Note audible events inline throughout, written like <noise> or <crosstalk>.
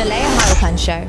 The Layah Heilpern Show.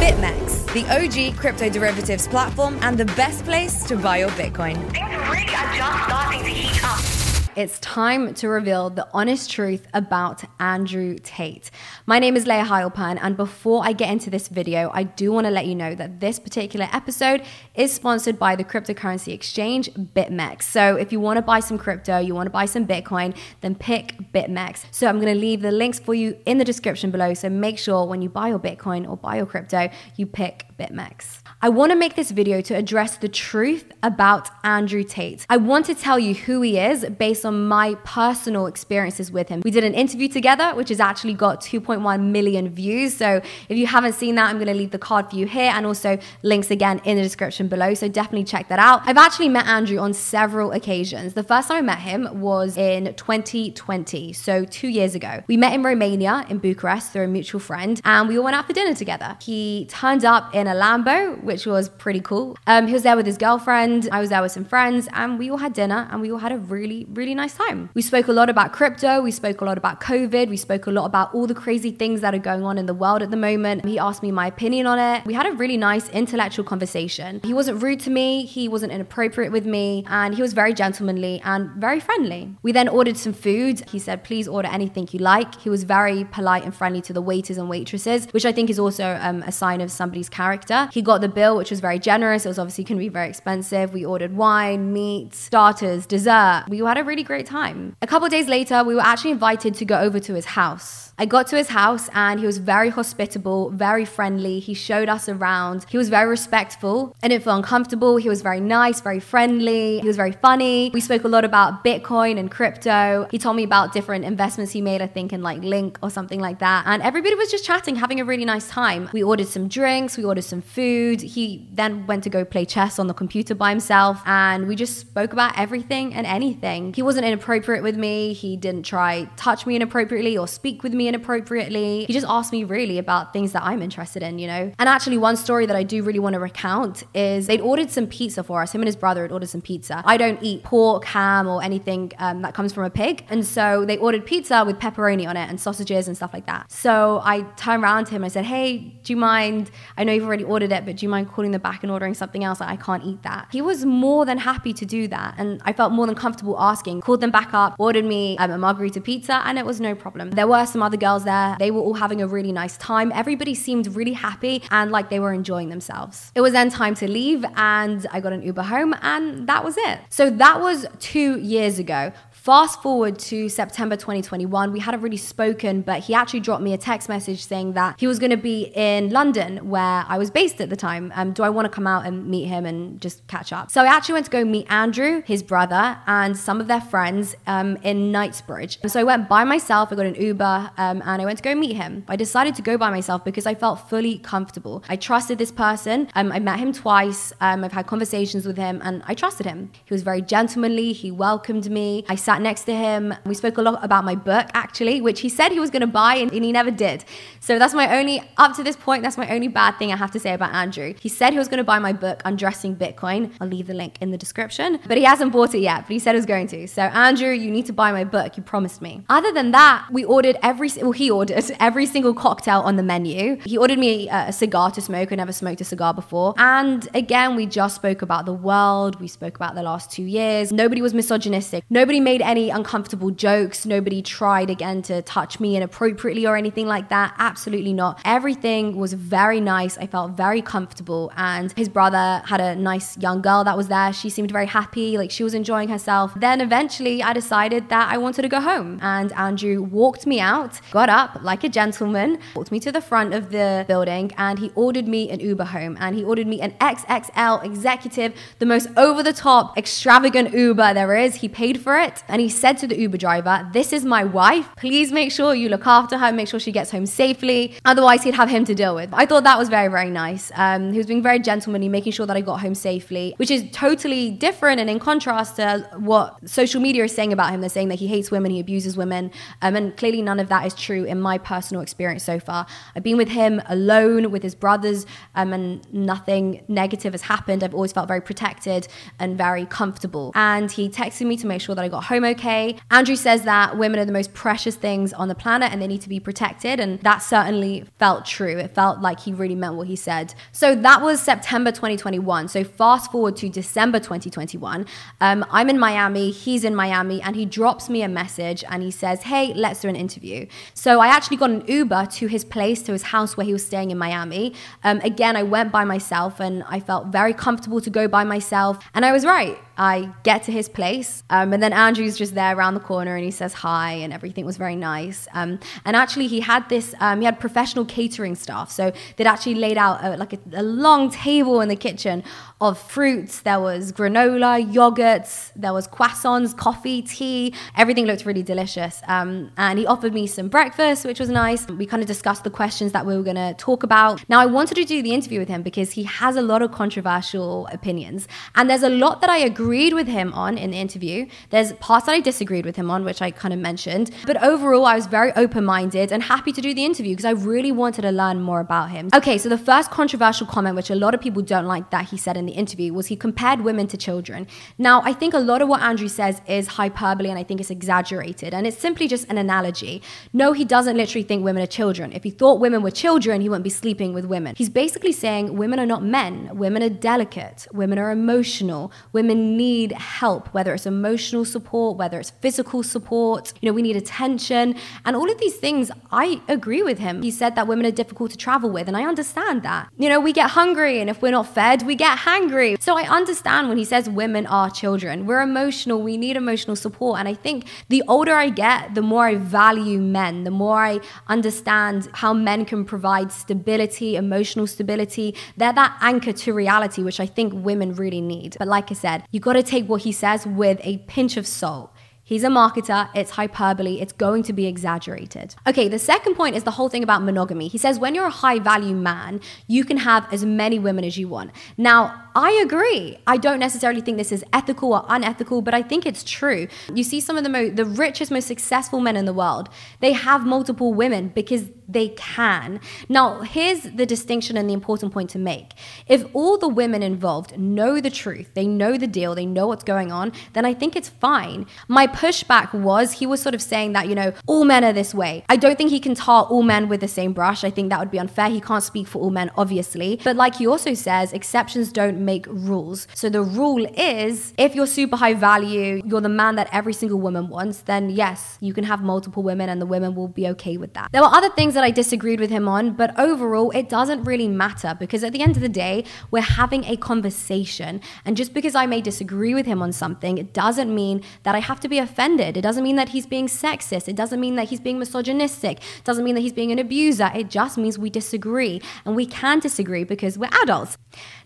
BitMEX, the OG crypto derivatives platform and the best place to buy your Bitcoin. Things really are just starting to heat up. It's time to reveal the honest truth about Andrew Tate. My name is Layah Heilpern, and before I get into this video, I do want to let you know that this particular episode is sponsored by the cryptocurrency exchange BitMEX. So if you want to buy some crypto, you want to buy some Bitcoin, then pick BitMEX. So I'm going to leave the links for you in the description below. So make sure when you buy your Bitcoin or buy your crypto, you pick BitMEX. I want to make this video to address the truth about Andrew Tate. I want to tell you who he is based on my personal experiences with him. We did an interview together, which has actually got 2.1 million views. So if you haven't seen that, I'm going to leave the card for you here and also links again in the description below. So definitely check that out. I've actually met Andrew on several occasions. The first time I met him was in 2020, so two years ago. We met in Romania, in Bucharest, through a mutual friend, and we all went out for dinner together. He turned up in a Lambo, which was pretty cool. Um, he was there with his girlfriend. I was there with some friends, and we all had dinner, and we all had a really, really nice time. We spoke a lot about crypto. We spoke a lot about COVID. We spoke a lot about all the crazy things that are going on in the world at the moment. He asked me my opinion on it. We had a really nice intellectual conversation. He wasn't rude to me. He wasn't inappropriate with me, and he was very gentlemanly and very friendly. We then ordered some food. He said, "Please order anything you like." He was very polite and friendly to the waiters and waitresses, which I think is also um, a sign of somebody's character. He got the bill, which was very generous. It was obviously going to be very expensive. We ordered wine, meat, starters, dessert. We had a really great time. A couple days later, we were actually invited to go over to his house. I got to his house and he was very hospitable, very friendly. He showed us around. He was very respectful. I didn't feel uncomfortable. He was very nice, very friendly. He was very funny. We spoke a lot about Bitcoin and crypto. He told me about different investments he made, I think in like Link or something like that. And everybody was just chatting, having a really nice time. We ordered some drinks, we ordered some food. He then went to go play chess on the computer by himself and we just spoke about everything and anything. He wasn't inappropriate with me. He didn't try touch me inappropriately or speak with me inappropriately. He just asked me really about things that I'm interested in, you know? And actually, one story that I do really want to recount is they'd ordered some pizza for us. Him and his brother had ordered some pizza. I don't eat pork, ham, or anything um, that comes from a pig. And so they ordered pizza with pepperoni on it and sausages and stuff like that. So I turned around to him and I said, Hey, do you mind? I know you've already ordered it, but do you mind calling the back and ordering something else? Like, I can't eat that. He was more than happy to do that. And I felt more than comfortable asking. Called them back up, ordered me um, a margarita pizza, and it was no problem. There were some other girls there. They were all having a really nice time. Everybody seemed really happy and like they were enjoying themselves. It was then time to leave, and I got an Uber home, and that was it. So that was two years ago. Fast forward to September 2021, we hadn't really spoken, but he actually dropped me a text message saying that he was going to be in London, where I was based at the time. Um, do I want to come out and meet him and just catch up? So I actually went to go meet Andrew, his brother, and some of their friends um, in Knightsbridge. So I went by myself, I got an Uber, um, and I went to go meet him. I decided to go by myself because I felt fully comfortable. I trusted this person. Um, I met him twice. Um, I've had conversations with him, and I trusted him. He was very gentlemanly. He welcomed me. I sat next to him. We spoke a lot about my book, actually, which he said he was going to buy and, he never did. So that's my only, up to this point, that's my only bad thing I have to say about Andrew. He said he was going to buy my book, Undressing Bitcoin. I'll leave the link in the description, but he hasn't bought it yet, but he said he was going to. So, Andrew, you need to buy my book. You promised me. Other than that, we ordered every, well, he ordered <laughs> every single cocktail on the menu. He ordered me a, a cigar to smoke. I never smoked a cigar before. And again, we just spoke about the world. We spoke about the last two years. Nobody was misogynistic. Nobody made any uncomfortable jokes. Nobody tried again to touch me inappropriately or anything like that. Absolutely not. Everything was very nice. I felt very comfortable. And his brother had a nice young girl that was there. She seemed very happy, like she was enjoying herself. Then eventually I decided that I wanted to go home. And Andrew walked me out, got up like a gentleman, walked me to the front of the building, and he ordered me an Uber home. And he ordered me an XXL executive, the most over the top, extravagant Uber there is. He paid for it. And he said to the Uber driver, This is my wife. Please make sure you look after her, make sure she gets home safely. Otherwise, he'd have him to deal with. I thought that was very, very nice. Um, he was being very gentlemanly, making sure that I got home safely, which is totally different and in contrast to what social media is saying about him. They're saying that he hates women, he abuses women. Um, and clearly, none of that is true in my personal experience so far. I've been with him alone, with his brothers, um, and nothing negative has happened. I've always felt very protected and very comfortable. And he texted me to make sure that I got home okay. Andrew says that women are the most precious things on the planet and they need to be protected. And that certainly felt true. It felt like he really meant what he said. So that was September 2021. So fast forward to December 2021. Um, I'm in Miami, he's in Miami, and he drops me a message and he says, Hey, let's do an interview. So I actually got an Uber to his place, to his house where he was staying in Miami. Um, again, I went by myself and I felt very comfortable to go by myself. And I was right. I get to his place, um, and then Andrew's just there around the corner, and he says hi, and everything was very nice. Um, and actually, he had this, um, he had professional catering staff, so they'd actually laid out a, like a, a, long table in the kitchen of fruits. There was granola, yogurts, there was croissants, coffee, tea. Everything looked really delicious. Um, and he offered me some breakfast, which was nice. We kind of discussed the questions that we were going to talk about. Now, I wanted to do the interview with him because he has a lot of controversial opinions, and there's a lot that I agree agreed with him on in the interview. There's parts that I disagreed with him on, which I kind of mentioned. But overall, I was very open minded and happy to do the interview because I really wanted to learn more about him. Okay, so the first controversial comment, which a lot of people don't like that he said in the interview, was he compared women to children. Now, I think a lot of what Andrew says is hyperbole and I think it's exaggerated. And it's simply just an analogy. No, he doesn't literally think women are children. If he thought women were children, he wouldn't be sleeping with women. He's basically saying women are not men, women are delicate, women are emotional, women need help, whether it's emotional support, whether it's physical support. You know, we need attention. And all of these things, I agree with him. He said that women are difficult to travel with, and I understand that. You know, we get hungry, and if we're not fed, we get hangry. So I understand when he says women are children. We're emotional, we need emotional support. And I think the older I get, the more I value men, the more I understand how men can provide stability, emotional stability. They're that anchor to reality, which I think women really need. But like I said, you got to take what he says with a pinch of salt. He's a marketer, it's hyperbole, it's going to be exaggerated. Okay, the second point is the whole thing about monogamy. He says when you're a high value man, you can have as many women as you want. Now, I agree. I don't necessarily think this is ethical or unethical, but I think it's true. You see some of the mo- the richest, most successful men in the world, they have multiple women because they can. Now, here's the distinction and the important point to make. If all the women involved know the truth, they know the deal, they know what's going on, then I think it's fine. My pushback was he was sort of saying that, you know, all men are this way. I don't think he can tar all men with the same brush. I think that would be unfair. He can't speak for all men, obviously. But like he also says, exceptions don't make rules. So the rule is if you're super high value, you're the man that every single woman wants, then yes, you can have multiple women and the women will be okay with that. There were other things that I disagreed with him on, but overall, it doesn't really matter because at the end of the day, we're having a conversation. And just because I may disagree with him on something, it doesn't mean that I have to be offended. It doesn't mean that he's being sexist. It doesn't mean that he's being misogynistic. It doesn't mean that he's being an abuser. It just means we disagree. And we can disagree because we're adults.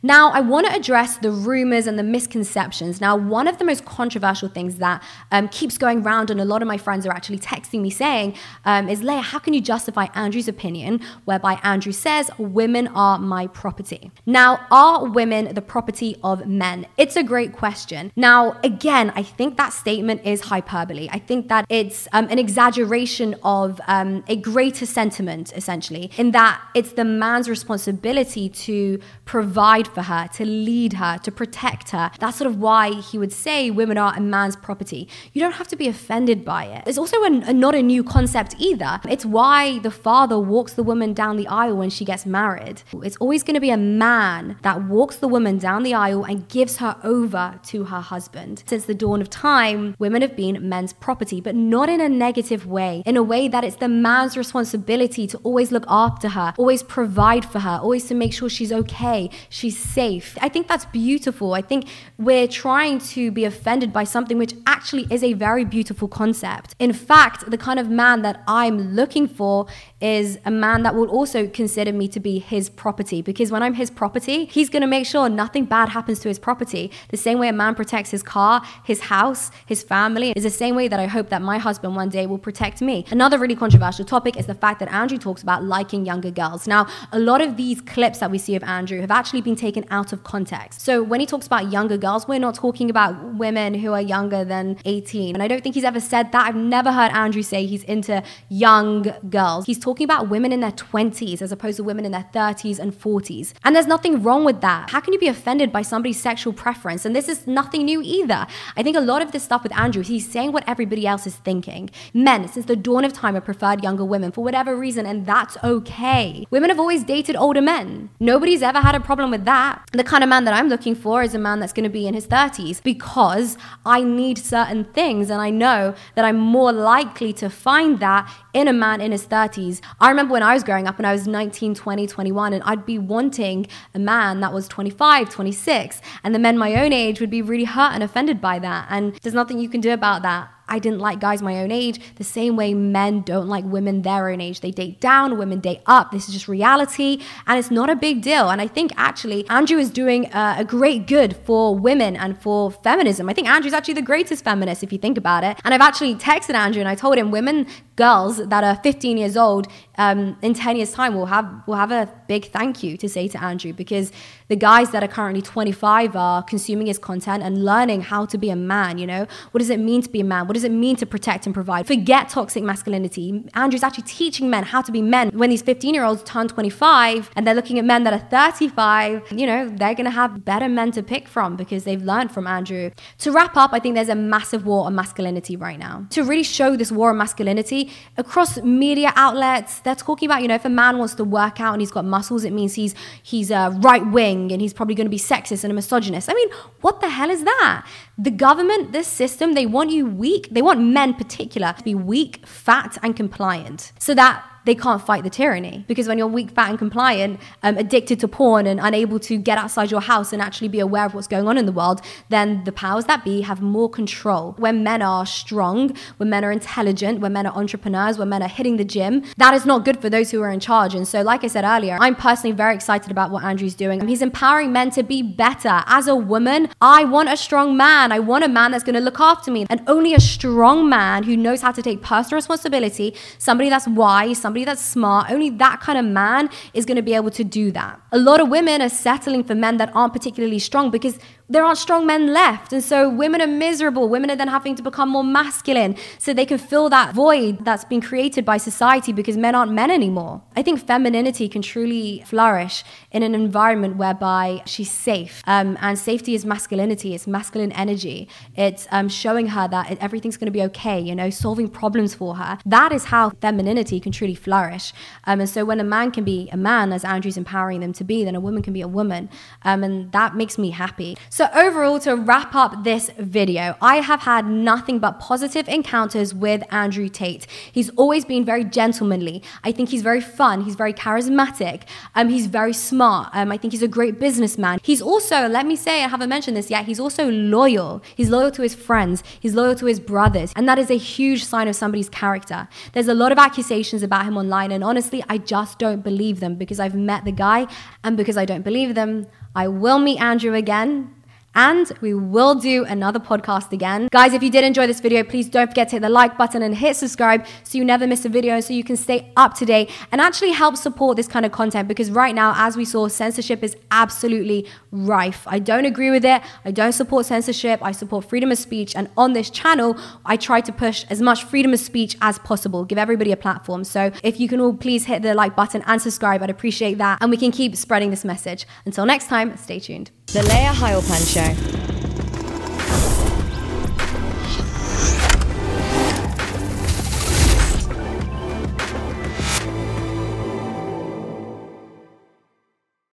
Now, I want to address the rumors and the misconceptions. Now, one of the most controversial things that um, keeps going around, and a lot of my friends are actually texting me saying, um, is Layah, how can you justify Andrew's opinion, whereby Andrew says women are my property? Now, are women the property of men? It's a great question. Now, again, I think that statement is hyperbole. I think that it's um, an exaggeration of um, a greater sentiment, essentially, in that it's the man's responsibility to provide for her, to lead her, to protect her. That's sort of why he would say women are a man's property. You don't have to be offended by it. It's also a, a, not a new concept either. It's why the father walks the woman down the aisle when she gets married. It's always going to be a man that walks the woman down the aisle and gives her over to her husband. Since the dawn of time, women have been men's property, but not in a negative way, in a way that it's the man's responsibility to always look after her, always provide for her, always to make sure she's okay, she's safe. I think that's beautiful. I think we're trying to be offended by something which actually is a very beautiful concept. In fact, the kind of man that I'm looking for is a man that will also consider me to be his property because when I'm his property, he's going to make sure nothing bad happens to his property. The same way a man protects his car, his house, his family is the same way that I hope that my husband one day will protect me. Another really controversial topic is the fact that Andrew talks about liking younger girls. Now, a lot of these clips that we see of Andrew have actually been taken out of context. So when he talks about younger girls, we're not talking about women who are younger than 18. And I don't think he's ever said that. I've never heard Andrew say he's into young girls. He's talking about women in their 20s as opposed to women in their 30s and 40s. And there's nothing wrong with that. How can you be offended by somebody's sexual preference? And this is nothing new either. I think a lot of this stuff with Andrew, he's saying what everybody else is thinking. Men, since the dawn of time, have preferred younger women for whatever reason, and that's okay. Women have always dated older men. Nobody's ever had a problem with that. The kind of man that I'm looking for is a man that's going to be in his 30s because I need certain things, and I know that I'm more likely to find that in a man in his 30s. I remember when I was growing up and I was 19, 20, 21, and I'd be wanting a man that was 25, 26, and the men my own age would be really hurt and offended by that. And there's nothing you can do about that. I didn't like guys my own age the same way men don't like women their own age. They date down, women date up. This is just reality and it's not a big deal. And I think actually Andrew is doing uh, a great good for women and for feminism. I think Andrew's actually the greatest feminist if you think about it. And I've actually texted Andrew and I told him women, girls that are 15 years old um, in 10 years time will have will have a big thank you to say to Andrew because the guys that are currently 25 are consuming his content and learning how to be a man, you know? What does it mean to be a man? What does it mean to protect and provide? Forget toxic masculinity. Andrew's actually teaching men how to be men. When these 15 year olds turn 25 and they're looking at men that are 35, you know, they're to have better men to pick from because they've learned from Andrew. To wrap up, I think there's a massive war on masculinity right now. To really show this war on masculinity across media outlets, they're talking about, you know, if a man wants to work out and he's got muscles, it means he's he's a right wing and he's probably going to be sexist and a misogynist. I mean, what the hell is that? The government, this system, they want you weak. They want men, particular, to be weak, fat, and compliant, so that they can't fight the tyranny. Because when you're weak, fat, and compliant, um, addicted to porn and unable to get outside your house and actually be aware of what's going on in the world, then the powers that be have more control. When men are strong, when men are intelligent, when men are entrepreneurs, when men are hitting the gym, that is not good for those who are in charge. And so, like I said earlier, I'm personally very excited about what Andrew's doing. He's empowering men to be better. As a woman, I want a strong man. I want a man that's going to look after me. And only a strong man who knows how to take personal responsibility, somebody that's wise, somebody somebody that's smart, only that kind of man is going to be able to do that. A lot of women are settling for men that aren't particularly strong because there aren't strong men left. And so women are miserable. Women are then having to become more masculine so they can fill that void that's been created by society because men aren't men anymore. I think femininity can truly flourish in an environment whereby she's safe. Um, and safety is masculinity, it's masculine energy. It's um, showing her that everything's going to be okay, you know, solving problems for her. That is how femininity can truly flourish. Um, and so when a man can be a man, as Andrew's empowering them to be, then a woman can be a woman. Um, and that makes me happy. So, overall, to wrap up this video, I have had nothing but positive encounters with Andrew Tate. He's always been very gentlemanly. I think he's very fun. He's very charismatic. Um, he's very smart. Um, I think he's a great businessman. He's also, let me say, I haven't mentioned this yet, he's also loyal. He's loyal to his friends. He's loyal to his brothers. And that is a huge sign of somebody's character. There's a lot of accusations about him online. And honestly, I just don't believe them because I've met the guy. And because I don't believe them, I will meet Andrew again and we will do another podcast again. Guys, if you did enjoy this video, please don't forget to hit the like button and hit subscribe so you never miss a video so you can stay up to date and actually help support this kind of content because right now, as we saw, censorship is absolutely rife. I don't agree with it. I don't support censorship. I support freedom of speech. And on this channel, I try to push as much freedom of speech as possible, give everybody a platform. So if you can all please hit the like button and subscribe, I'd appreciate that. And we can keep spreading this message. Until next time, stay tuned. The Layah Heilpern Show.